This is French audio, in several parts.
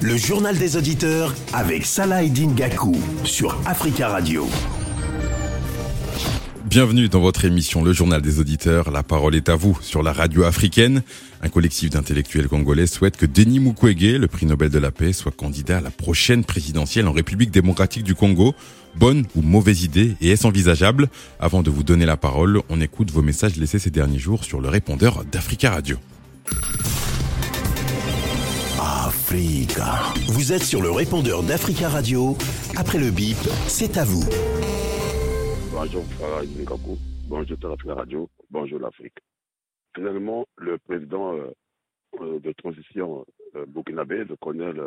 Le journal des auditeurs avec Salah Gakou sur Africa Radio. Bienvenue dans votre émission Le Journal des Auditeurs. La parole est à vous sur la radio africaine. Un collectif d'intellectuels congolais souhaite que Denis Mukwege, le prix Nobel de la paix, soit candidat à la prochaine présidentielle en République démocratique du Congo. Bonne ou mauvaise idée et est-ce envisageable? Avant de vous donner la parole, on écoute vos messages laissés ces derniers jours sur le répondeur d'Africa Radio. Africa. Vous êtes sur le répondeur d'Africa Radio. Après le bip, c'est à vous. Bonjour bonjour Africa Radio, bonjour l'Afrique. Finalement, le président euh, euh, de transition euh, burkinabé, le colonel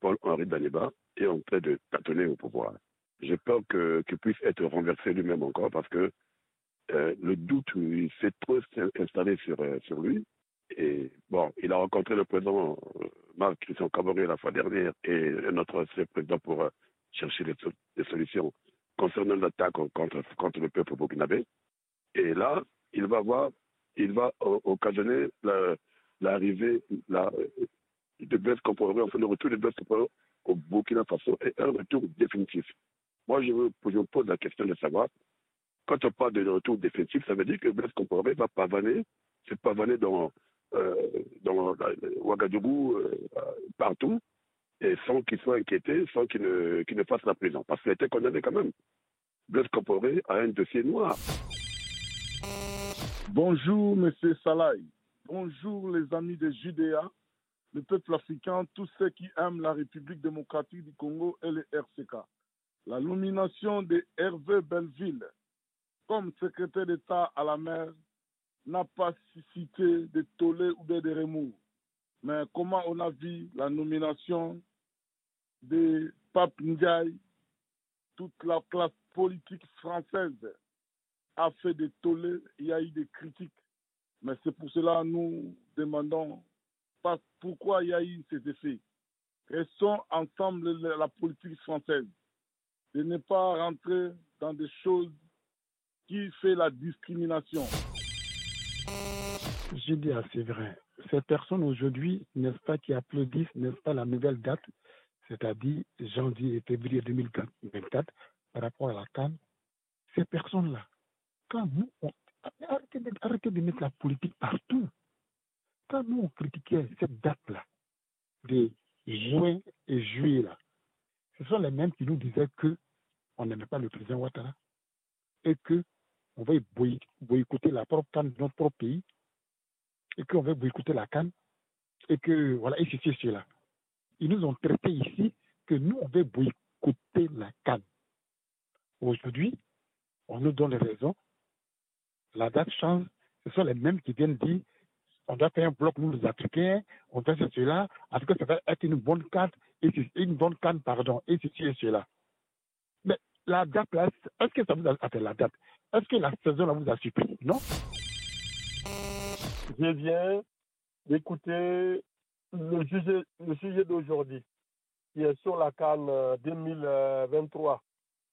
Paul-Henri Daniba, est en train de tâtonner au pouvoir. J'ai peur qu'il puisse être renversé lui-même encore parce que le doute s'est trop installé sur, sur lui. Et bon, il a rencontré le président Marc-Christian Caboret la fois dernière et notre président pour euh, chercher des, solutions concernant l'attaque contre, contre le peuple burkinabé. Et là, il va voir, il va occasionner l'arrivée la, de Blaise Compaoré, enfin le retour de Blaise Compaoré au Burkina Faso et un retour définitif. Moi, je, veux, je pose la question de savoir, quand on parle de retour définitif, ça veut dire que Blaise Compaoré va pavaner, c'est pavaner dans euh, dans Ouagadougou, euh, partout, et sans qu'il soit inquiété, sans qu'il ne, qu ne, fasse la prison. Parce qu'il était condamné quand même. Blaise Comporé a un dossier noir. Bonjour, Monsieur Salaï. Bonjour, les amis de Judéa, le peuple africain, tous ceux qui aiment la République démocratique du Congo et le RCK. La nomination de Hervé Belleville comme secrétaire d'État à la mer n'a pas suscité de tollé ou de remous. Mais comment on a vu la nomination de Pape Ndiaye, toute la classe politique française a fait des tollés, il y a eu des critiques. Mais c'est pour cela que nous demandons pourquoi il y a eu ces effets. Restons ensemble la politique française, de ne pas rentrer dans des choses qui font la discrimination. J'ai dit assez vrai. Ces personnes aujourd'hui, n'est-ce pas, qui applaudissent, n'est-ce pas, la nouvelle date, c'est-à-dire janvier et février 2024, par rapport à la Cannes, ces personnes-là, quand nous, arrêtez, de, arrêtez de mettre la politique partout. Quand nous, on critiquait cette date-là, de juin et juillet, là, ce sont les mêmes qui nous disaient que on n'aimait pas le président Ouattara et que on va boycotter la propre canne de notre propre pays et qu'on va boycotter la canne et que voilà, et ceci cela. Ils nous ont traité ici que nous, on veut boycotter la canne. Aujourd'hui, on nous donne raison. La date change. Ce sont les mêmes qui viennent dire on doit faire un bloc, nous les Africains, on doit faire cela, parce que ça va être une bonne canne, et une bonne pardon, et ceci et cela. Mais la date, est-ce que ça vous a fait la date? Est-ce que la saison là vous a surpris? Non Je viens d'écouter le sujet, le sujet d'aujourd'hui, qui est sur la Cannes 2023. Euh,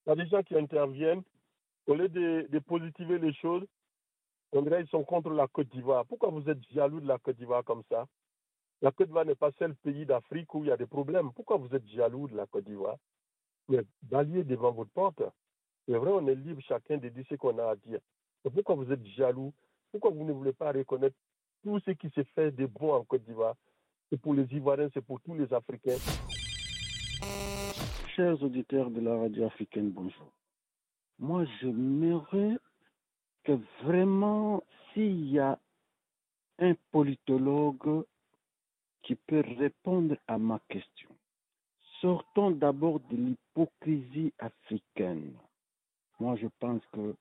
Il y a des gens qui interviennent, au lieu de, de positiver les choses, on dirait qu'ils sont contre la Côte d'Ivoire. Pourquoi vous êtes jaloux de la Côte d'Ivoire comme ça? La Côte d'Ivoire n'est pas seul pays d'Afrique où il y a des problèmes. Pourquoi vous êtes jaloux de la Côte d'Ivoire? Mais baliez devant votre porte. C'est vrai, on est libre chacun de dire ce qu'on a à dire. Mais pourquoi vous êtes jaloux? Pourquoi vous ne voulez pas reconnaître tout ce qui s'est fait de bon en Côte d'Ivoire? C'est pour les Ivoiriens, c'est pour tous les Africains. Chers auditeurs de la radio africaine, bonjour. Moi, j'aimerais que vraiment, s'il y a un politologue qui peut répondre à ma question, sortons d'abord de l'hypocrisie africaine. Moi, je pense que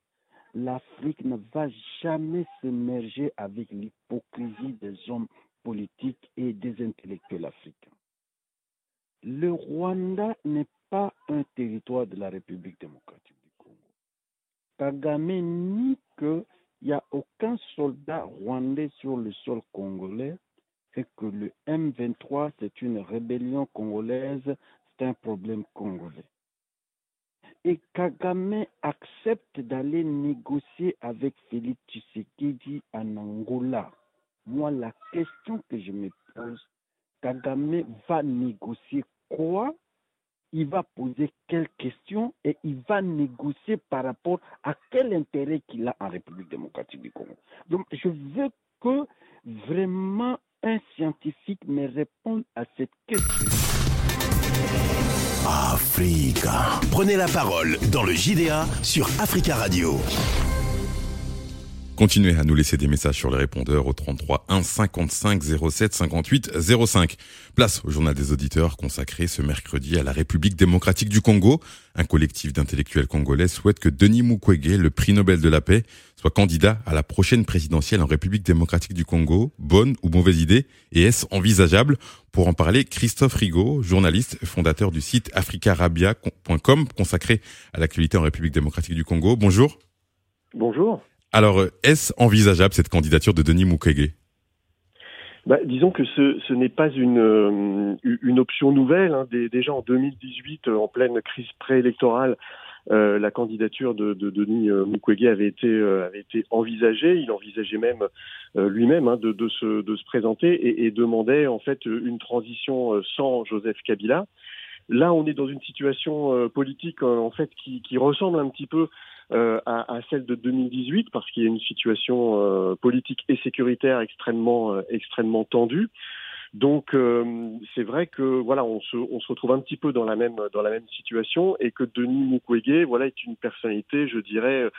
l'Afrique ne va jamais s'émerger avec l'hypocrisie des hommes politiques et des intellectuels africains. Le Rwanda n'est pas un territoire de la République démocratique du Congo. Kagame nie qu'il n'y a aucun soldat rwandais sur le sol congolais et que le M23, c'est une rébellion congolaise, c'est un problème congolais et Kagame accepte d'aller négocier avec Félix Tshisekedi en Angola. Moi, la question que je me pose, Kagame va négocier quoi? Il va poser quelles questions et il va négocier par rapport à quel intérêt qu'il a en République démocratique du Congo? Donc, je veux que vraiment un scientifique me réponde à cette question. Africa. Prenez la parole dans le JDA sur Africa Radio. Continuez à nous laisser des messages sur les répondeurs au 33 1 55 07 58 05. Place au journal des auditeurs consacré ce mercredi à la République démocratique du Congo. Un collectif d'intellectuels congolais souhaite que Denis Mukwege, le prix Nobel de la paix, soit candidat à la prochaine présidentielle en République démocratique du Congo. Bonne ou mauvaise idée Et est-ce envisageable? Pour en parler, Christophe Rigaud, journaliste, fondateur du site africarabia.com consacré à l'actualité en République démocratique du Congo. Bonjour. Bonjour. Alors, euh, est-ce envisageable cette candidature de Denis Mukwege? Bah, disons que ce, n'est pas une, euh, option nouvelle. Hein. déjà en 2018, euh, en pleine crise préélectorale, la candidature de, de Denis Mukwege avait été, envisagée. Il envisageait même lui-même hein, de, se, présenter et, demandait en fait une transition sans Joseph Kabila. Là, on est dans une situation politique en fait qui ressemble un petit peu euh, à, à, celle de 2018 parce qu'il y a une situation euh, politique et sécuritaire extrêmement euh, extrêmement tendue. Donc euh, c'est vrai que voilà, on se, on se retrouve un petit peu dans la même dans la même situation et que Denis Mukwege, voilà, est une personnalité, je dirais,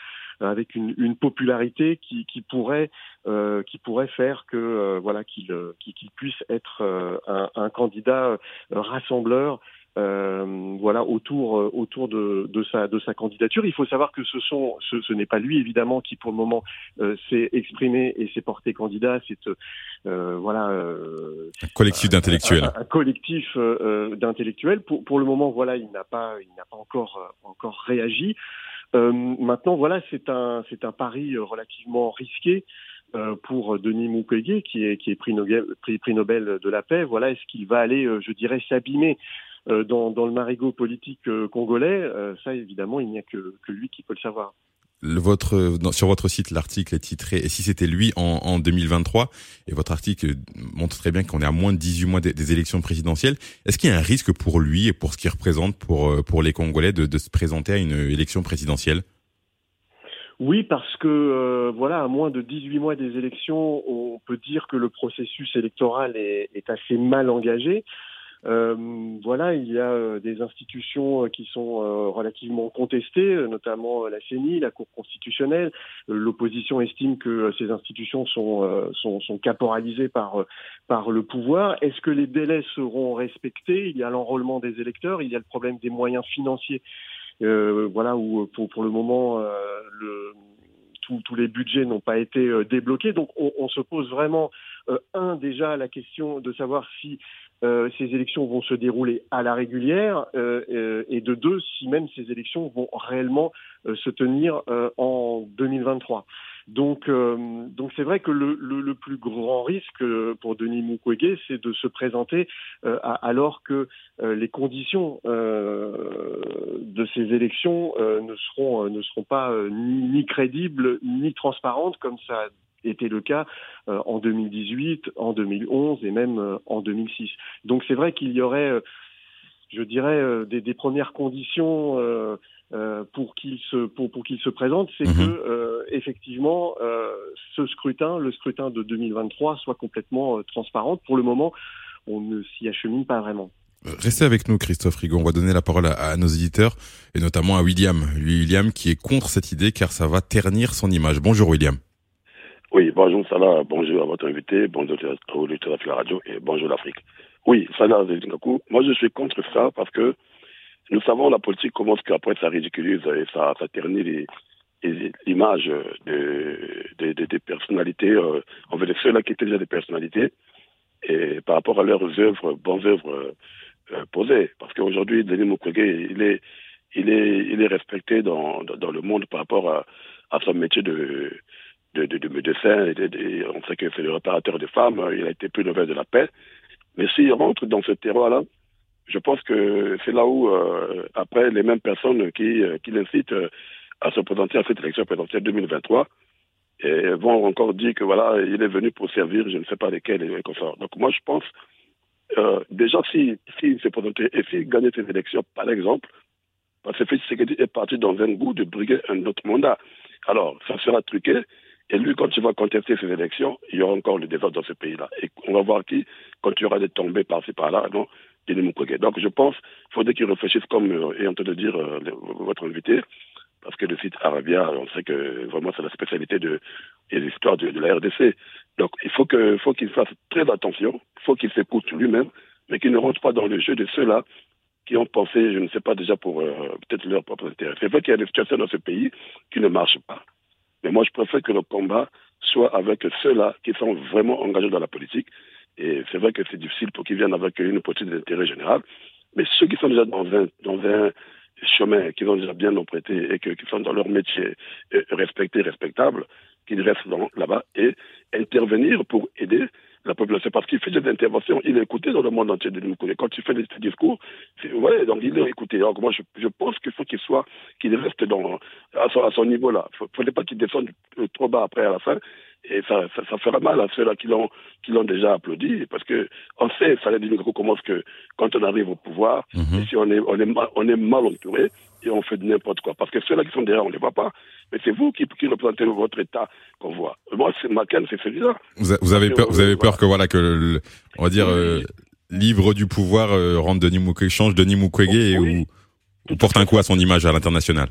avec une, une popularité qui, qui pourrait euh, qui pourrait faire que voilà qu'il qu'il puisse être un, un, candidat rassembleur euh, voilà autour euh, autour de, de, sa de sa candidature. Il faut savoir que ce sont ce, ce n'est pas lui évidemment qui pour le moment euh, s'est exprimé et s'est porté candidat. C'est euh, voilà euh, un collectif d'intellectuels. Un, un, collectif d'intellectuels. Pour pour le moment voilà il n'a pas il n'a pas encore encore réagi. maintenant voilà c'est un c'est un pari relativement risqué pour Denis Mukwege, qui est, qui est prix Nobel, prix, prix Nobel de la paix. Voilà, est-ce qu'il va aller, je dirais, s'abîmer dans, dans, le marigot politique euh, congolais, euh, ça évidemment, il n'y a que, que, lui qui peut le savoir. Votre, sur votre site, l'article est titré Et si c'était lui en, en, 2023 Et votre article montre très bien qu'on est à moins de 18 mois des, des élections présidentielles. Est-ce qu'il y a un risque pour lui et pour ce qu'il représente pour, pour les Congolais de, de se présenter à une élection présidentielle? Oui, parce que euh, voilà, à moins de 18 mois des élections, on peut dire que le processus électoral est, est assez mal engagé. Euh, voilà, il y a euh, des institutions euh, qui sont relativement contestées, notamment la CENI, la Cour constitutionnelle. L'opposition estime que ces institutions sont, sont, sont caporalisées par, par le pouvoir. Est-ce que les délais seront respectés? Il y a l'enrôlement des électeurs, il y a le problème des moyens financiers. Euh, voilà où pour, pour le moment euh, le, tous les budgets n'ont pas été euh, débloqués. Donc on, on se pose vraiment, un, déjà la question de savoir si euh, ces élections vont se dérouler à la régulière euh, et de deux, si même ces élections vont réellement euh, se tenir en 2023. Donc, donc c'est vrai que le, le, le, plus grand risque pour Denis Mukwege, c'est de se présenter alors que les conditions de ces élections ne seront ne seront pas ni, ni crédibles ni transparentes comme ça était le cas euh, en 2018, en 2011 et même euh, en 2006. Donc c'est vrai qu'il y aurait, euh, je dirais, des, des, premières conditions pour qu'il se pour, pour qu'il se présente, c'est mmh. que effectivement ce scrutin, le scrutin de 2023, soit complètement transparent. Pour le moment, on ne s'y achemine pas vraiment. Restez avec nous, Christophe Rigaud. On va donner la parole à, à, nos éditeurs et notamment à William. Lui, William, qui est contre cette idée car ça va ternir son image. Bonjour, William. Oui, bonjour Salah, bonjour à votre invité, bonjour au de la radio et bonjour l'Afrique. Oui, Salah moi je suis contre ça parce que nous savons la politique commence qu'après ça ridiculise et ça, ça ternit l'image de, de, de, des personnalités, euh, on veut ceux-là qui étaient déjà des personnalités, et par rapport à leurs œuvres, bonnes œuvres euh, posées. Parce qu'aujourd'hui, Denis Mukwege, il est, il est, il est respecté dans, dans, dans le monde par rapport à, à son métier de, de, de, de médecin, et on sait que c'est le réparateur des femmes, il a été plus nouvelle de la paix. Mais s'il rentre dans ce terroir-là, je pense que c'est là où, euh, après, les mêmes personnes qui, euh, l'incitent euh, à se présenter à cette élection présidentielle 2023 et vont encore dire que voilà, il est venu pour servir, je ne sais pas lesquels et ça. Donc moi, je pense déjà, s'il si, s'est présenté et s'il gagnait ces élections, par exemple, parce que Félix est parti dans un goût de briguer un autre mandat. Alors, ça sera truqué. Et lui, quand il va contester ces élections, il y aura encore le désordre dans ce pays-là. Et on va voir qui, aura des tombées par-ci par-là, non, Donc je pense qu'il faudrait qu'il réfléchisse comme euh, est en train de dire euh, votre invité, parce que le site Arabia, on sait que vraiment c'est la spécialité de, des histoires de, de, la RDC. Donc il faut qu'il faut qu'il fasse très attention, il faut qu'il s'écoute lui-même, mais qu'il ne rentre pas dans le jeu de ceux-là qui ont pensé, je ne sais pas déjà pour euh, peut-être leur propre intérêt. C'est vrai qu'il y a des situations dans ce pays qui ne marchent pas. Mais moi, je préfère que le combat soit avec ceux-là qui sont vraiment engagés dans la politique. Et c'est vrai que c'est difficile pour qu'ils viennent avec une politique d'intérêt général. Mais ceux qui sont déjà dans un, dans un chemin, qui ont déjà bien emprunté et qui sont dans leur métier euh, respecté, respectable, qu'ils restent là-bas et intervenir pour aider la population parce qu'il fait des interventions, il est écouté dans le monde entier de nous Quand il fait des discours, ouais, donc il est écouté. Donc moi, je, je pense qu'il faut qu'il soit, qu'il reste dans, à son, à son niveau-là. Il ne faudrait pas qu'il descende trop bas après à la fin. Et ça, ça, ça fera mal à ceux-là qui l'ont, qui l'ont déjà applaudi, parce que on sait, ça dit comment que quand on arrive au pouvoir, mm si on est, on est mal, on est mal entouré, et on fait n'importe quoi. Parce que ceux-là qui sont derrière, on ne les voit pas. Mais c'est vous qui, qui représentez votre État qu'on voit. Moi, c'est Macken, c'est celui-là. Vous, vous, avez peur, vous avez peur que voilà que le, on va dire euh, livre du pouvoir euh, rende Denis Mukwege change Denis Mukwege oui. ou, ou porte un coup à son image à l'international.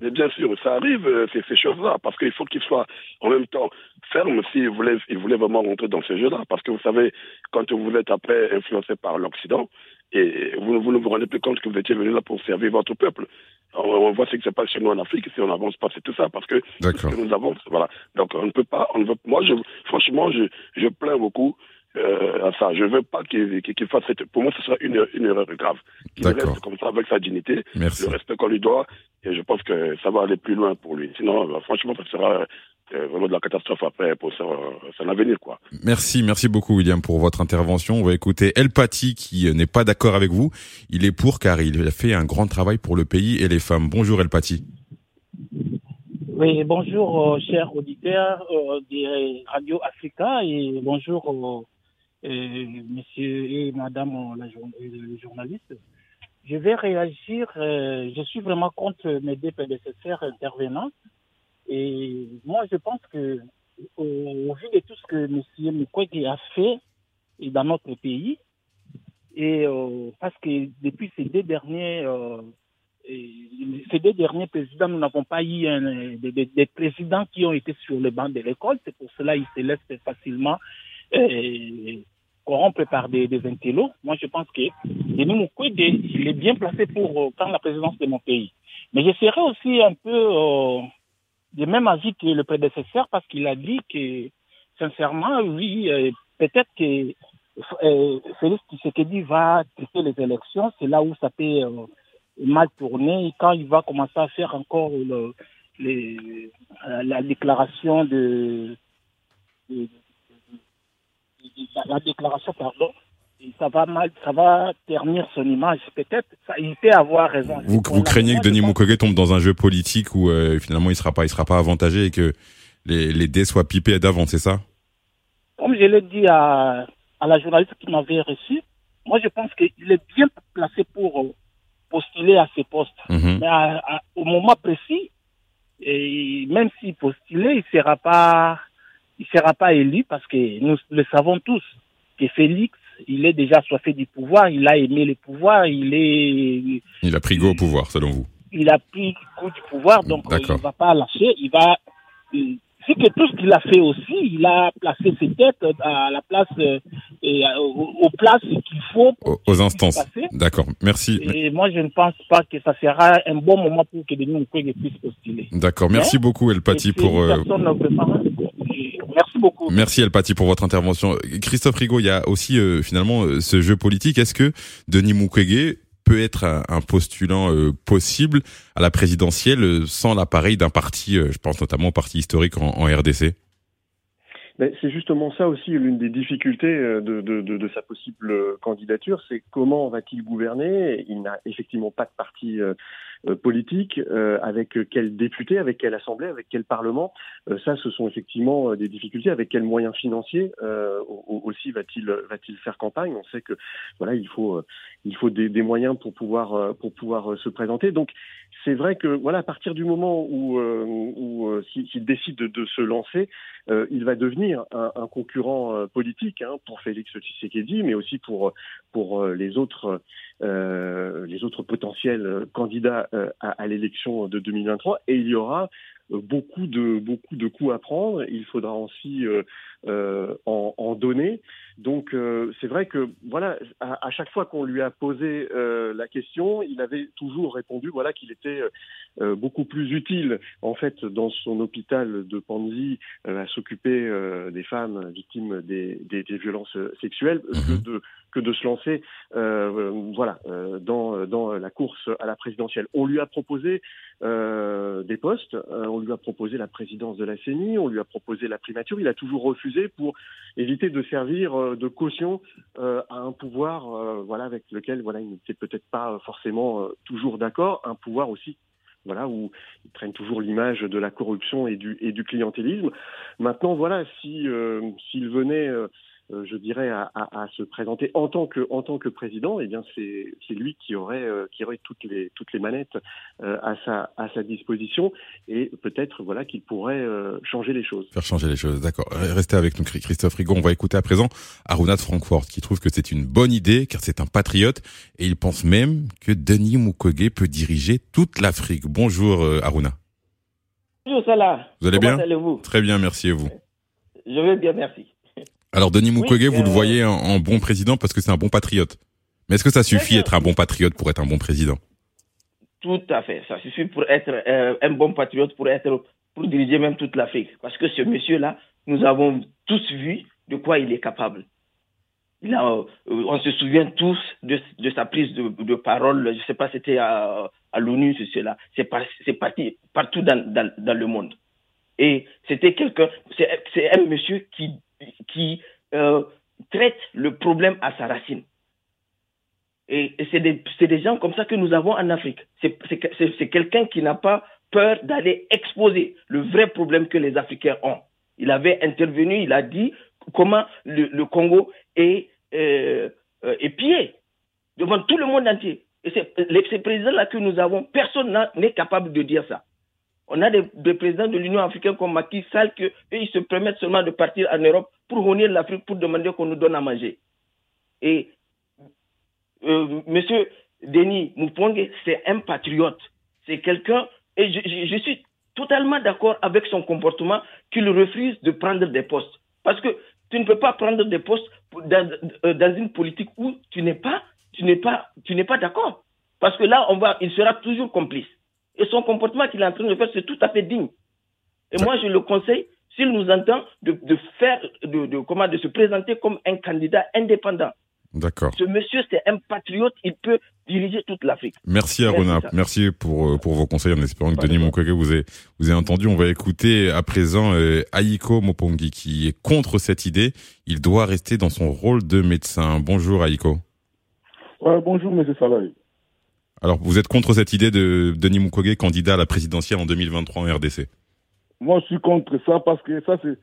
Mais bien sûr, ça arrive, euh, ces, ces choses-là, parce qu'il faut qu'il soit en même temps ferme s'il voulait, il voulait vraiment rentrer dans ce jeu-là. Parce que vous savez, quand vous êtes après influencé par l'Occident, et vous, vous, ne vous rendez plus compte que vous étiez venu là pour servir votre peuple. On, on voit ce qui se passe chez nous en Afrique, si on n'avance pas, c'est tout ça, parce que, que nous avons, voilà. Donc on ne peut pas, on ne veut, moi, je, franchement, je, je plains beaucoup euh, à ça. Je ne veux pas qu'il qu fasse cette. Pour moi, ce sera une, une erreur grave. Qu'il reste comme ça avec sa dignité, Merci. le respect qu'on lui doit, et je pense que ça va aller plus loin pour lui. Sinon, euh, franchement, ça sera vraiment de la catastrophe après pour son, son avenir, quoi. Merci, merci beaucoup, William, pour votre intervention. On va écouter El Pati qui n'est pas d'accord avec vous. Il est pour car il a fait un grand travail pour le pays et les femmes. Bonjour, El Pati. Oui, bonjour, euh, chers auditeurs euh, des Radio Africa et bonjour euh, monsieur et madame la, le journaliste. Je vais réagir, euh, je suis vraiment contre mes deux prédécesseurs intervenants. Et moi, je pense que au, vu de tout ce que monsieur Mukwege a fait dans notre pays, et euh, parce que depuis ces deux derniers, euh, ces deux derniers présidents, nous n'avons pas eu des, présidents qui ont été sur le banc de l'école. C'est pour cela qu'ils se laissent facilement euh, corrompre par des, des intellos. Moi, je pense que Denis Mukwege, il est bien placé pour euh, prendre la présidence de mon pays. Mais je serais aussi un peu du même avis que le prédécesseur parce qu'il a dit que, sincèrement, oui, euh, peut-être que euh, Félix Tshisekedi va traiter les élections. C'est là où ça peut euh, mal tourner. Et quand il va commencer à faire encore le, les, la déclaration de, de, de, de la déclaration, pardon, ça va mal, ça va ternir son image. Peut-être, il peut avoir raison. Vous, vous craignez que Denis Mukwege tombe dans un jeu politique où euh, finalement il sera pas, il sera pas avantagé et que les, les dés soient pipés d'avant, c'est ça? Comme je l'ai dit à, à la journaliste qui m'avait reçu, moi je pense qu'il est bien placé pour postuler à ces postes. Mm -hmm. Mais à, à, au moment précis, et même s'il postulait, il sera pas, il sera pas élu parce que nous le savons tous que Félix, il est déjà soifé du pouvoir, il a aimé le pouvoir, il est. Il a pris goût au pouvoir, selon vous. Il a pris goût du pouvoir, donc euh, il va pas lâcher, il va. C'est que tout ce qu'il a fait aussi, il a placé ses têtes à la place euh, et aux, places qu'il faut. Aux, aux instances. D'accord. Merci. Et moi, je ne pense pas que ça sera un bon moment pour que Denis Mukwege puisse postuler. D'accord. Merci Mais, beaucoup, El Pati, pour. Euh... Merci beaucoup. Merci El Pati pour votre intervention. Christophe Rigaud, il y a aussi euh, finalement euh, ce jeu politique. Est-ce que Denis Mukwege peut être un, un postulant euh, possible à la présidentielle sans l'appareil d'un parti, euh, je pense notamment au parti historique en, en RDC ben, c'est justement ça aussi l'une des difficultés de, de, de, de, sa possible candidature, c'est comment va-t-il gouverner? Il n'a effectivement pas de parti politique, avec quel député, avec quelle assemblée, avec quel parlement. ça, ce sont effectivement des difficultés. Avec quels moyens financiers aussi va-t-il va-t-il faire campagne? On sait que voilà, il faut il faut des, des moyens pour pouvoir pour pouvoir se présenter. Donc c'est vrai que voilà, à partir du moment où, euh, où euh, s'il décide de, de, se lancer, euh, il va devenir un, un concurrent politique hein, pour Félix Tshisekedi, mais aussi pour pour les autres les autres potentiels candidats à, à l'élection de 2023. Et il y aura beaucoup de beaucoup de coups à prendre. Il faudra aussi euh, euh, en, en, donner. Donc euh, c'est vrai que voilà, à, à chaque fois qu'on lui a posé euh, la question, il avait toujours répondu voilà qu'il était euh, beaucoup plus utile en fait dans son hôpital de Panzi à s'occuper des femmes victimes des, des, des violences sexuelles que mhm. de que de se lancer voilà dans dans la course à la présidentielle. On lui a proposé des postes, on lui a proposé la présidence de la CENI, on lui a proposé la primature, il a toujours refusé pour éviter de servir de caution à un pouvoir voilà avec lequel voilà il n'était peut-être pas forcément toujours d'accord, un pouvoir aussi voilà, où il traîne toujours l'image de la corruption et du, et du clientélisme. Maintenant, voilà, si euh, s'il venait euh, euh, je dirais, à, à, à, se présenter en tant que en tant que président, eh bien c'est c'est lui qui aurait euh, qui aurait toutes les toutes les manettes euh, à sa à sa disposition et peut-être voilà qu'il pourrait changer les choses. Faire changer les choses, d'accord. Restez avec nous, Christophe Rigaud. On va écouter à présent Aruna de Francfort qui trouve que c'est une bonne idée car c'est un patriote et il pense même que Denis Mukwege peut diriger toute l'Afrique. Bonjour Aruna. Bonjour Salah. Vous allez bien? Très bien, merci et vous? Je vais bien, merci. Alors Denis Mukwege, vous le euh, voyez en, bon président parce que c'est un bon patriote. Mais est-ce que ça suffit être un bon patriote pour être un bon président? Tout à fait. Ça suffit pour être euh, un bon patriote pour être pour diriger même toute l'Afrique. Parce que ce monsieur-là, nous avons tous vu de quoi il est capable. Euh, on se souvient tous de, de sa prise de, de, parole. Je sais pas, c'était à, à l'ONU, c'est cela. C'est parti partout dans, dans, dans le monde. Et c'était quelqu'un, c'est un monsieur qui qui euh, traite le problème à sa racine. Et, c'est des, gens comme ça que nous avons en Afrique. C'est quelqu'un qui n'a pas peur d'aller exposer le vrai problème que les Africains ont. Il avait intervenu, il a dit comment le, Congo est, euh, euh pillé devant tout le monde entier. Et ces présidents-là que nous avons, personne n'est capable de dire ça. On a des, présidents de l'Union africaine comme Macky Sall que ils se permettent seulement de partir en Europe pour réunir l'Afrique pour demander qu'on nous donne à manger. Et euh, Monsieur Denis Mukwege, c'est un patriote. C'est quelqu'un, et je, suis totalement d'accord avec son comportement qu'il refuse de prendre des postes. Parce que tu ne peux pas prendre des postes dans, euh, dans une politique où tu n'es pas, pas, pas d'accord. Parce que là, on va, il sera toujours complice. Et son comportement qu'il est en train de faire, c'est tout à fait digne. Et moi, je le conseille, s'il nous entend, de, de faire, de, de, comment, de se présenter comme un candidat indépendant. D'accord. Ce monsieur, c'est un patriote, il peut diriger toute l'Afrique. Merci Aruna, merci, merci pour, euh, pour vos conseils en espérant que Denis Mukwege vous ait, vous ait entendu. On va écouter à présent euh, Aiko Mopongi qui est contre cette idée. Il doit rester dans son rôle de médecin. Bonjour Aiko. Ouais, bonjour Monsieur Salai. Alors, vous êtes contre cette idée de Denis Mukwege candidat à la présidentielle en 2023 en RDC Moi, je suis contre ça parce que ça, c'est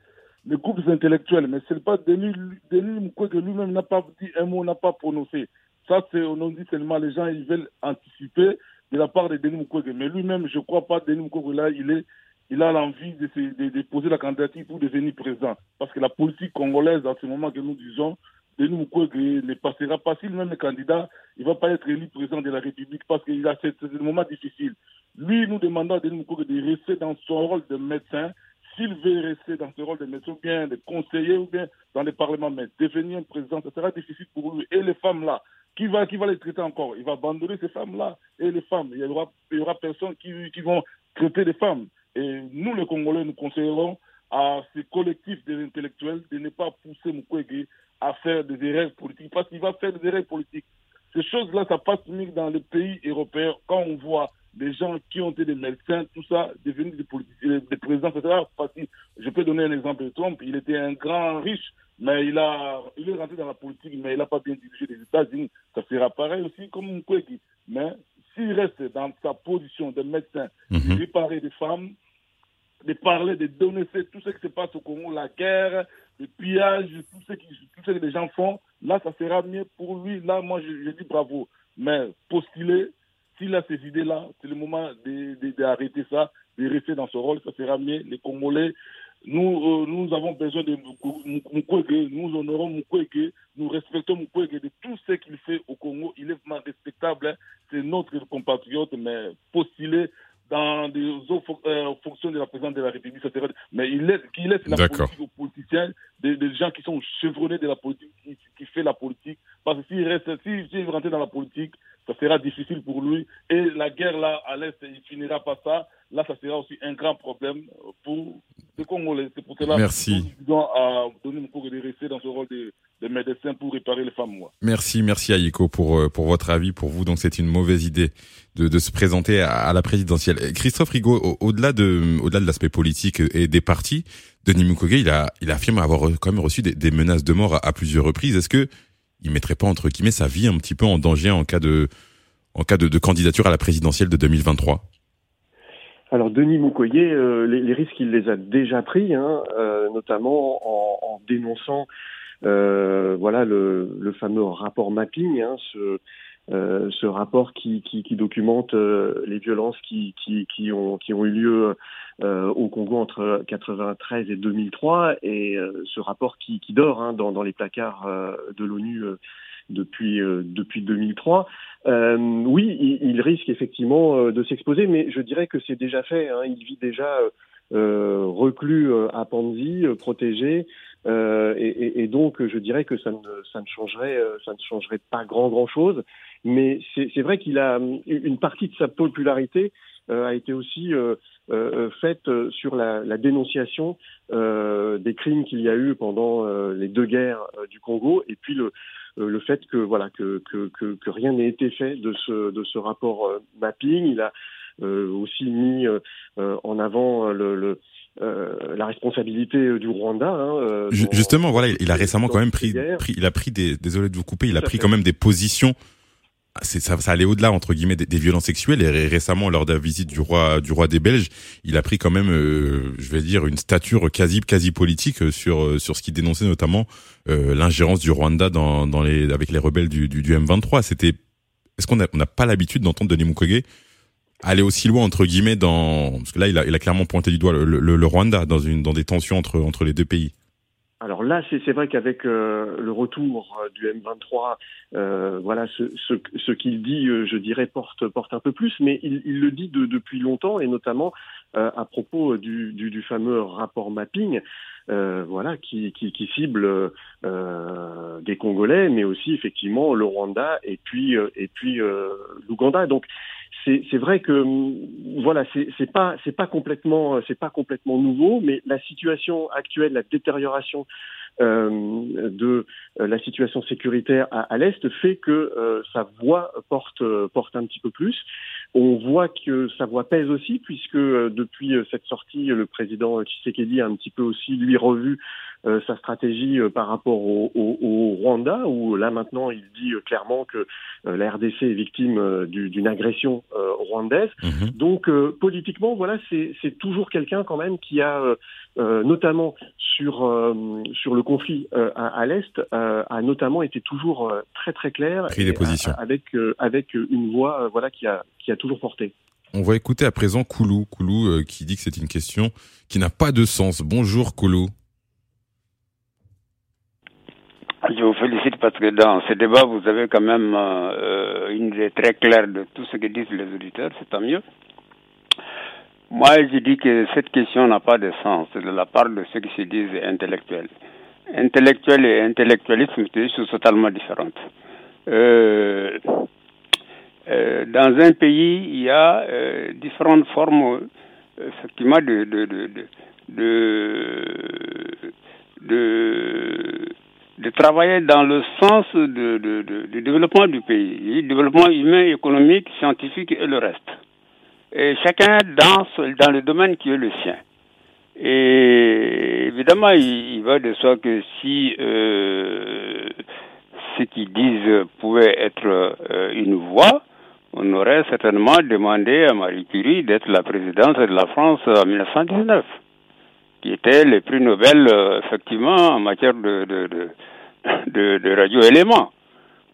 les groupes intellectuels. Mais c'est pas Denis, Denis Mukwege lui-même n'a pas dit un mot, n'a pas prononcé. Ça, c'est, on dit seulement les gens, ils veulent anticiper de la part de Denis Mukwege. Mais lui-même, je crois pas, Denis Mukwege, là, il est, il a l'envie de, de, de, poser la candidature pour devenir président. Parce que la politique congolaise, à ce moment que nous disons, Denis Mukwege ne passera pas. S'il même est candidat, il ne va pas être élu président de la République parce qu'il a ce, moment difficile. Lui, nous demandons à Denis Mukwege de rester dans son rôle de médecin. S'il veut rester dans ce rôle de médecin, ou bien de conseiller, ou bien dans le Parlement, mais devenir président, ce sera difficile pour lui. Et les femmes-là, qui va, qui va les traiter encore? Il va abandonner ces femmes-là et les femmes. Il y aura, aura personne qui, qui vont traiter les femmes. Et nous, les Congolais, nous conseillerons à ces collectifs des intellectuels de ne pas pousser Mukwege à faire des erreurs politiques, parce qu'il va faire des erreurs politiques. Ces choses-là, ça passe unique dans les pays européens. Quand on voit des gens qui ont été des médecins, tout ça, devenir des, politiciens, des présidents, etc. Facile. Je peux donner un exemple de Trump. Il était un grand riche, mais il, a, il est rentré dans la politique, mais il n'a pas bien dirigé les États-Unis. Ça sera pareil aussi comme Mukwege. Mais s'il reste dans sa position de médecin, Mhm. de réparer des femmes, de parler, de dénoncer tout ce qui se passe au Congo, la guerre, le pillage, tout ce, que les gens font, là, ça sera mieux pour lui. Là, moi, je, dis bravo. Mais postuler, s'il a ces idées-là, c'est le moment d'arrêter ça, de rester dans ce rôle, ça sera mieux. Les Congolais, nous, euh, nous avons besoin de Mukwege, nous honorons Mukwege, nous respectons Mukwege de tout ce qu'il fait au Congo. Il est vraiment respectable, hein. c'est notre compatriote, mais postuler dans des autres euh, fonctions de la présidente de la République, serait- mais il laisse, qu'il laisse la politique aux politiciens, des, des gens qui sont chevronnés de la politique, qui, qui fait la politique. Parce que s'il reste, s'il rentrer dans la politique, ça sera difficile pour lui. Et la guerre là, à l'Est, il finira pas ça. Là, ça sera aussi un grand problème pour les Congolais. C'est pour cela Merci. nous disons à de rester dans ce rôle de, de médecin pour réparer les femmes, moi. Merci, merci Aïko pour euh, pour votre avis. Pour vous, donc c'est une mauvaise idée de, de se présenter à, à la présidentielle. Christophe Rigaud, au- au-delà de au-delà de l'aspect politique et des partis, Denis Mukwege, il a il affirme avoir quand même reçu des, des menaces de mort à, à plusieurs reprises. Est-ce que il mettrait pas entre guillemets sa vie un petit peu en danger en cas de en cas de, de candidature à la présidentielle de 2023 Alors Denis Mukwege, euh, les, les risques, il les a déjà pris, hein, euh, notamment en, en dénonçant euh, voilà le, fameux rapport mapping, hein, ce, euh, ce rapport qui, documente euh, les violences qui, ont, eu lieu euh, au Congo entre 93 et 2003, et euh, ce rapport qui, dort hein, dans, les placards euh, de l'ONU euh, depuis, euh, depuis 2003. Euh, oui, il, risque effectivement euh, de s'exposer, mais je dirais que c'est déjà fait. hein. Il vit déjà euh, euh, reclus euh, à Panzi, euh, protégé, euh, et, donc je dirais que ça ne, ça ne changerait, euh, ça ne changerait pas grand grand chose. Mais c'est vrai qu'il a une partie de sa popularité euh, a été aussi faite sur la, dénonciation des crimes qu'il y a eu pendant les deux guerres du Congo, et puis le, fait que voilà que, rien n'ait été fait de ce, rapport mapping. Aussi mis euh, euh, en avant euh, le, le, euh, la responsabilité euh, du Rwanda. Hein, euh, dans- Justement, voilà, il a récemment quand même pris, il a pris des désolé de vous couper, il a pris fait. quand même des positions Ah, c'est ça, ça allait au-delà entre guillemets des, des violences sexuelles et ré- récemment lors de la visite du roi du roi des Belges, il a pris quand même euh, je vais dire une stature quasi quasi politique euh, sur euh, sur ce qui dénonçait notamment euh, l'ingérence du Rwanda dans dans les avec les rebelles du du, du M23, c'était est-ce qu'on a on n'a pas l'habitude d'entendre Denis Mukwege aller aussi loin entre guillemets dans parce que là il a clairement pointé du doigt le, Rwanda dans une dans des tensions entre entre les deux pays. Alors là, c'est vrai qu'avec euh, le retour euh, du M23, euh, voilà, ce, ce, qu'il dit, je dirais, porte porte un peu plus, mais il, le dit de- depuis longtemps et notamment à propos du, du, fameux rapport mapping, voilà, qui, qui, qui cible des Congolais, mais aussi effectivement le Rwanda et puis et puis l'Ouganda. Donc c'est vrai que hum, voilà, c'est pas c'est pas complètement c'est pas complètement nouveau, mais la situation actuelle, la détérioration euh, de euh, la situation sécuritaire à, à l'est fait que euh, sa voix porte euh, porte un petit peu plus. On voit que sa voix pèse aussi puisque euh, depuis euh, cette sortie, le président Tshisekedi a un petit peu aussi lui revu euh, sa stratégie euh, par rapport au, au, au Rwanda où là maintenant il dit euh, clairement que la RDC est victime du- d'une agression rwandaise. Mhm. Donc politiquement, voilà, c'est toujours quelqu'un quand même qui a, notamment sur sur le conflit à, à l'est, a notamment été toujours très très clair Pris des positions. a- avec avec une voix, voilà, qui a qui a toujours porté. On va écouter à présent Koulou, Koulou euh, qui dit que c'est une question qui n'a pas de sens. Bonjour Koulou. Je vous félicite parce que dans ce débat, vous avez quand même euh, une idée très claire de tout ce que disent les auditeurs, c'est tant mieux. Moi, je dis que cette question n'a pas de sens de la part de ceux qui se disent intellectuels. Intellectuel et intellectualisme, c'est des choses totalement différentes. Euh, euh, dans un pays, il y a euh, différentes formes, euh, effectivement, de, de, de de travailler dans le sens de, du développement du pays, développement humain, économique, scientifique et le reste. Et chacun dans, dans le domaine qui est le sien. Et évidemment, il, va de soi que si euh, ce qu'ils disent pouvait être euh, une voie, on aurait certainement demandé à Marie Curie d'être la présidente de la France en 1919, qui était le prix Nobel, euh, effectivement, en matière de, de, radioéléments.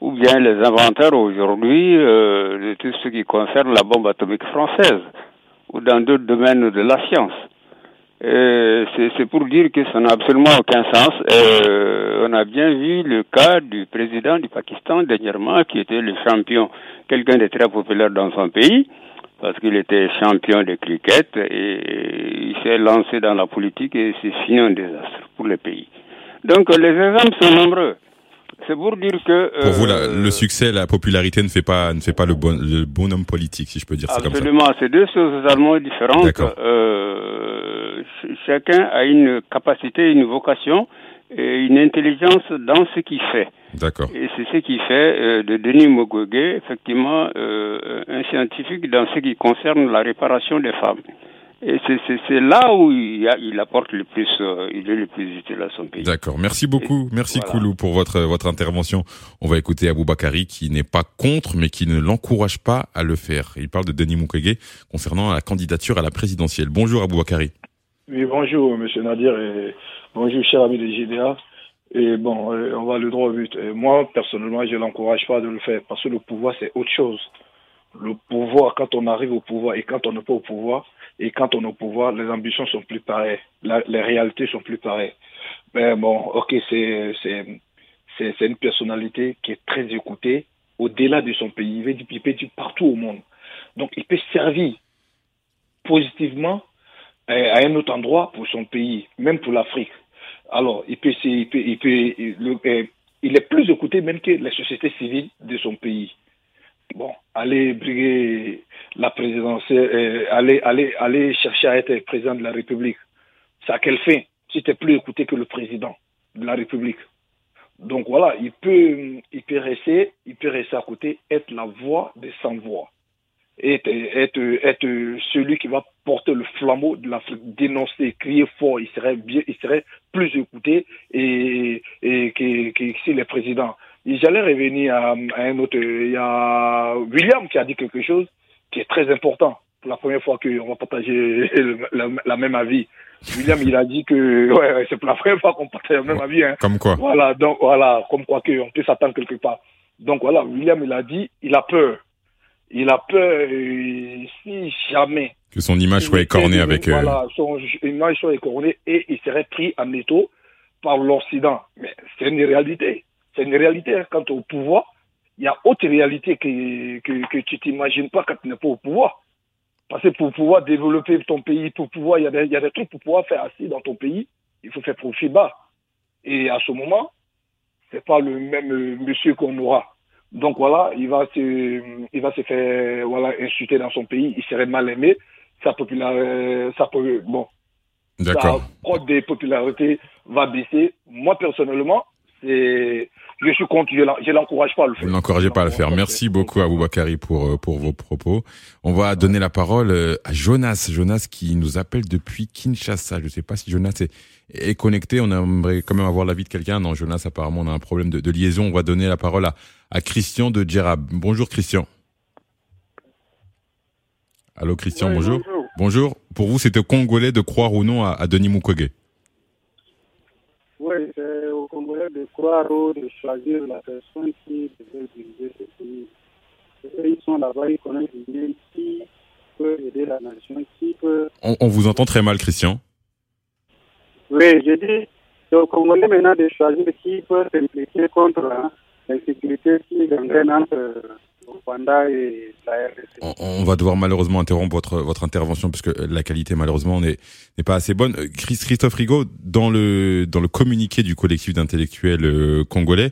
Ou bien les inventeurs aujourd'hui euh, de tout ce qui concerne la bombe atomique française, ou dans d'autres domaines de la science. C'est pour dire que ça n'a absolument aucun sens. Euh, on a bien vu le cas du président du Pakistan dernièrement, qui était le champion, quelqu'un de très populaire dans son pays, parce qu'il était champion de cricket et il s'est lancé dans la politique et c'est fini un désastre pour le pays. Donc les exemples sont nombreux. C'est pour dire que pour vous, le succès, la popularité ne fait pas ne fait pas le bon le bonhomme politique, si je peux dire ça comme ça. Absolument, c'est deux choses totalement différentes. Euh, chacun a une capacité, une vocation et une intelligence dans ce qu'il fait. D'accord. Et c'est ce qui fait euh, de Denis Mukwege effectivement euh, un scientifique dans ce qui concerne la réparation des femmes. Et c'est là où il, il, apporte le plus, euh, il est le plus utile à son pays. D'accord. Merci beaucoup. Merci Koulou pour votre, votre intervention. On va écouter Abou Bakari qui n'est pas contre, mais qui ne l'encourage pas à le faire. Il parle de Denis Mukwege concernant la candidature à la présidentielle. Bonjour Abou Bakari. Oui, bonjour Monsieur Nadir et bonjour cher ami de GDA. Et bon, euh, on va le droit au but. Et moi, personnellement, je ne l'encourage pas de le faire parce que le pouvoir, c'est autre chose. Le pouvoir, quand on arrive au pouvoir et quand on n'est pas au pouvoir, et quand on est au pouvoir, les ambitions sont plus pareilles, les réalités sont plus pareilles. Mais bon, ok, c'est une personnalité qui est très écoutée au-delà de son pays. Il peut, il peut dire partout au monde. Donc, il peut servir positivement à un autre endroit pour son pays, même pour l'Afrique. Alors, il peut, il peut, il peut, euh, il est plus écouté même que les sociétés civiles de son pays bon, aller briguer la présidence, euh, aller, aller, aller chercher à être président de la République, ça a quelle fin? Si tu n'es plus écouté que le président de la République. Donc voilà, il peut, il peut rester, il peut rester à côté, être la voix des sans-voix. Être, être, être celui qui va porter le flambeau de l'Afrique, dénoncer, crier fort, il serait bien, il serait plus écouté et, et que, que si le président j'allais revenir à, un autre. Il y a William qui a dit quelque chose qui est très important. Pour la première fois qu'on va partager la, même avis. William, il a dit que ouais, c'est pour la première fois qu'on partage la même avis. Hein. Comme quoi Voilà, donc voilà, comme quoi qu'on peut s'attendre quelque part. Donc voilà, William, il a dit, il a peur. Il a peur euh, si jamais. Que son image soit écornée avec. Euh, voilà, son image soit écornée et il serait pris en étau par l'Occident. Mais c'est une réalité. C'est une réalité. Hein. Quant au pouvoir, il y a autre réalité que, que, que tu t'imagines pas quand tu n'es pas au pouvoir. Parce que pour pouvoir développer ton pays, pour pouvoir, il y, a des, il y a des trucs pour pouvoir faire assis dans ton pays, il faut faire profit bas. Et à ce moment, c'est pas le même euh, monsieur qu'on aura. Donc voilà, il va se, il va se faire, voilà, insulter dans son pays, il serait mal aimé, sa popularité, sa, bon, sa cote de popularité va baisser. Moi, personnellement, c'est, je suis contre, je l'encourage pas à le faire. Vous n'encouragez pas à le faire. Merci beaucoup à Bakari pour, euh, pour vos propos. On va donner la parole euh, à Jonas. Jonas qui nous appelle depuis Kinshasa. Je ne sais pas si Jonas est, est, connecté. On aimerait quand même avoir l'avis de quelqu'un. Non, Jonas, apparemment, on a un problème de, de, liaison. On va donner la parole à, à Christian de Djerab. Bonjour Christian. Allô Christian, bonjour. bonjour. Pour vous, c'était congolais de croire ou non à, à Denis Mukwege? Oui, c'est au Congolais de croire ou de choisir la personne qui devait diriger ce pays. Ils sont là-bas, ils connaissent bien qui peut aider la nation, qui peut... On, on vous entend très mal, Christian. Oui, je dis, c'est au Congolais maintenant de choisir qui peut s'impliquer contre hein, l'insécurité qui gangrène entre on, va devoir malheureusement interrompre votre, votre intervention parce que la qualité malheureusement n'est pas assez bonne. Euh, Christophe Rigaud, dans le, dans le communiqué du collectif d'intellectuels euh, congolais,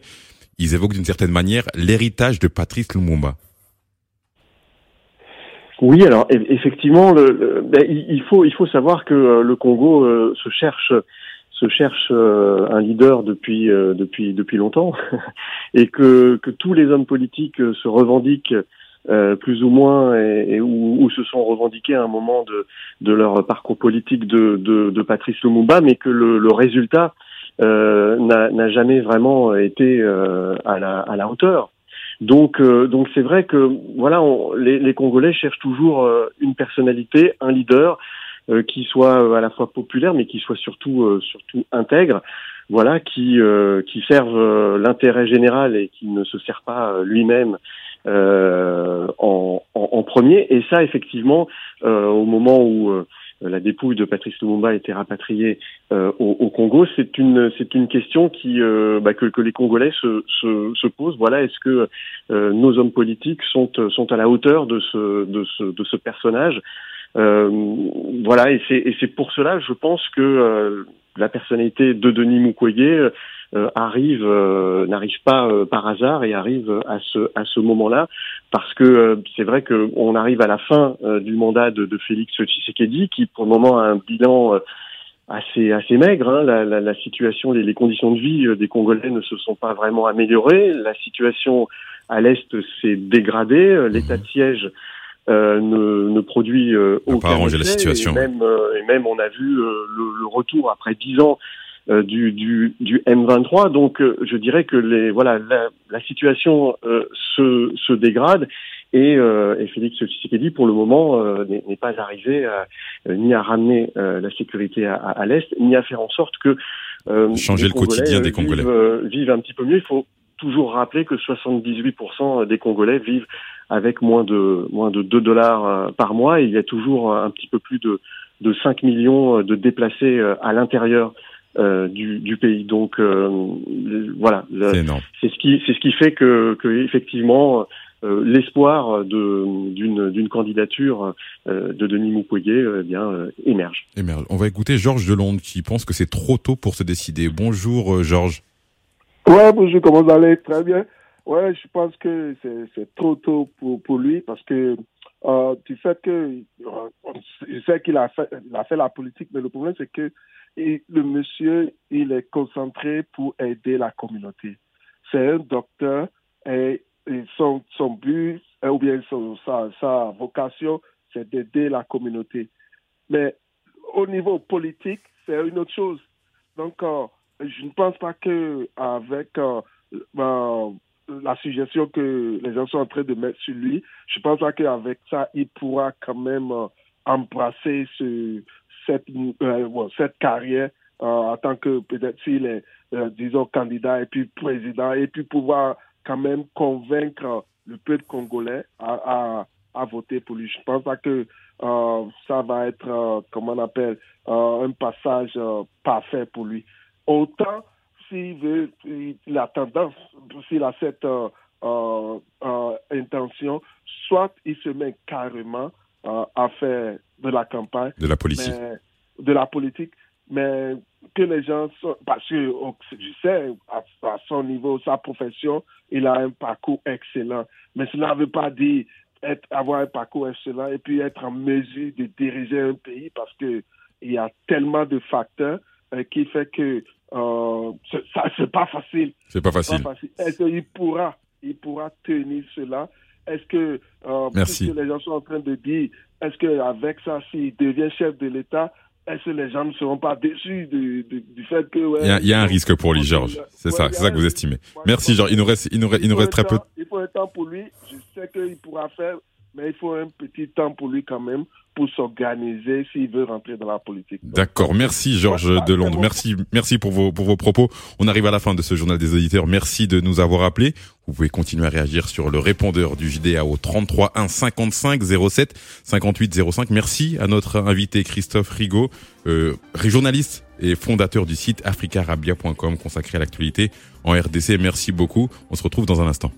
ils évoquent d'une certaine manière l'héritage de Patrice Lumumba. Oui, alors effectivement, le, ben, il faut il faut savoir que euh, le Congo se cherche se cherche euh, un leader depuis euh, depuis depuis longtemps et que que tous les hommes politiques euh, se revendiquent plus ou moins et, ou, se sont revendiqués à un moment de de leur parcours politique de de, de Patrice Lumumba, mais que le, le résultat n'a jamais vraiment été à la à la hauteur. Donc, donc c'est vrai que voilà, les, les, Congolais cherchent toujours une personnalité, un leader qui soit à la fois populaire, mais qui soit surtout surtout intègre voilà, qui euh, qui servent euh, l'intérêt général et qui ne se sert pas euh, lui-même en, en, premier. Et ça, effectivement, au moment où la dépouille de Patrice Lumumba a été rapatriée au, Congo, c'est une c'est une question qui bah, que, que les Congolais se, se, se posent. Voilà, est-ce que nos hommes politiques sont sont à la hauteur de ce de ce de ce personnage? Voilà, et c'est pour cela, je pense que la personnalité de Denis Mukwege euh, arrive, euh, n'arrive pas euh, par hasard et arrive à ce à ce moment-là, parce que c'est vrai qu'on arrive à la fin du mandat de, de, Félix Tshisekedi, qui pour le moment a un bilan assez assez maigre. Hein. La, la, la, situation, les, les, conditions de vie des Congolais ne se sont pas vraiment améliorées. La situation à l'est s'est dégradée. L'état de siège euh, ne, ne, produit euh, aucun arranger la situation. Et même, euh, et même on a vu le, le, retour après dix ans du, du, du, M23. Donc je dirais que les, voilà, la, la situation se, se, dégrade et, et Félix Tshisekedi pour le moment n'est pas arrivé à, ni à ramener la sécurité à, à, l'est ni à faire en sorte que changer le quotidien des Congolais vivent, vivent un petit peu mieux. Il faut toujours rappeler que 78% des Congolais vivent avec moins de moins de 2 dollars euh, par mois. Et il y a toujours un petit peu plus de, de 5 millions euh, de déplacés euh, à l'intérieur du, du, pays. Donc voilà, c'est ce qui c'est ce qui fait que, que effectivement l'espoir d'une d'une candidature de Denis Mukwege eh bien émerge. Émerge. On va écouter Georges Delonde qui pense que c'est trop tôt pour se décider. Bonjour Georges. Ouais, bonjour, comment vous allez Très bien. Ouais, je pense que c'est trop tôt pour, pour lui parce que euh, du fait que euh, je sais qu'il a fait, il a fait la politique, mais le problème c'est que le monsieur, il est concentré pour aider la communauté. C'est un docteur et, son, son but, ou bien sa, sa vocation, c'est d'aider la communauté. Mais au niveau politique, c'est une autre chose. Donc, euh, je ne pense pas que avec euh, ben, la suggestion que les gens sont en train de mettre sur lui, je pense pas qu'avec ça, il pourra quand même euh, embrasser euh, cette carrière en tant que peut-être s'il est, disons, candidat et puis président, et puis pouvoir quand même convaincre le peuple congolais à, voter pour lui. Je pense pas que ça va être, comment on appelle, un passage parfait pour lui. Autant s'il veut, il a tendance, s'il a cette euh, euh, euh, intention, soit il se met carrément à faire de la campagne. De la politique. de la politique, mais que les gens sont, parce que je sais, à, son niveau, sa profession, il a un parcours excellent. Mais cela ne veut pas dire être, avoir un parcours excellent et puis être en mesure de diriger un pays parce que il y a tellement de facteurs qui fait que euh, ça c'est pas facile. C'est pas facile. Est-ce qu'il pourra, il pourra tenir cela? Est-ce que, euh, Merci. les gens sont en train de dire, est-ce qu'avec ça, s'il devient chef de l'État, est-ce que les gens ne seront pas déçus du, du, fait que... il, y a, il, y a, un risque pour lui, Georges. C'est ça, c'est ça que vous estimez. Merci, Georges. Il nous reste, il nous reste, il nous reste très peu. Il faut un temps pour lui. Je sais qu'il pourra faire, mais il faut un petit temps pour lui quand même pour s'organiser s'il veut rentrer dans la politique. D'accord, merci Georges Delonde, merci, merci pour vos, pour vos propos. On arrive à la fin de ce journal des auditeurs. Merci de nous avoir appelés. Vous pouvez continuer à réagir sur le répondeur du JDA au 33 1 55 07 58 05. Merci à notre invité Christophe Rigaud, euh, journaliste et fondateur du site africarabia.com consacré à l'actualité en RDC. Merci beaucoup. On se retrouve dans un instant.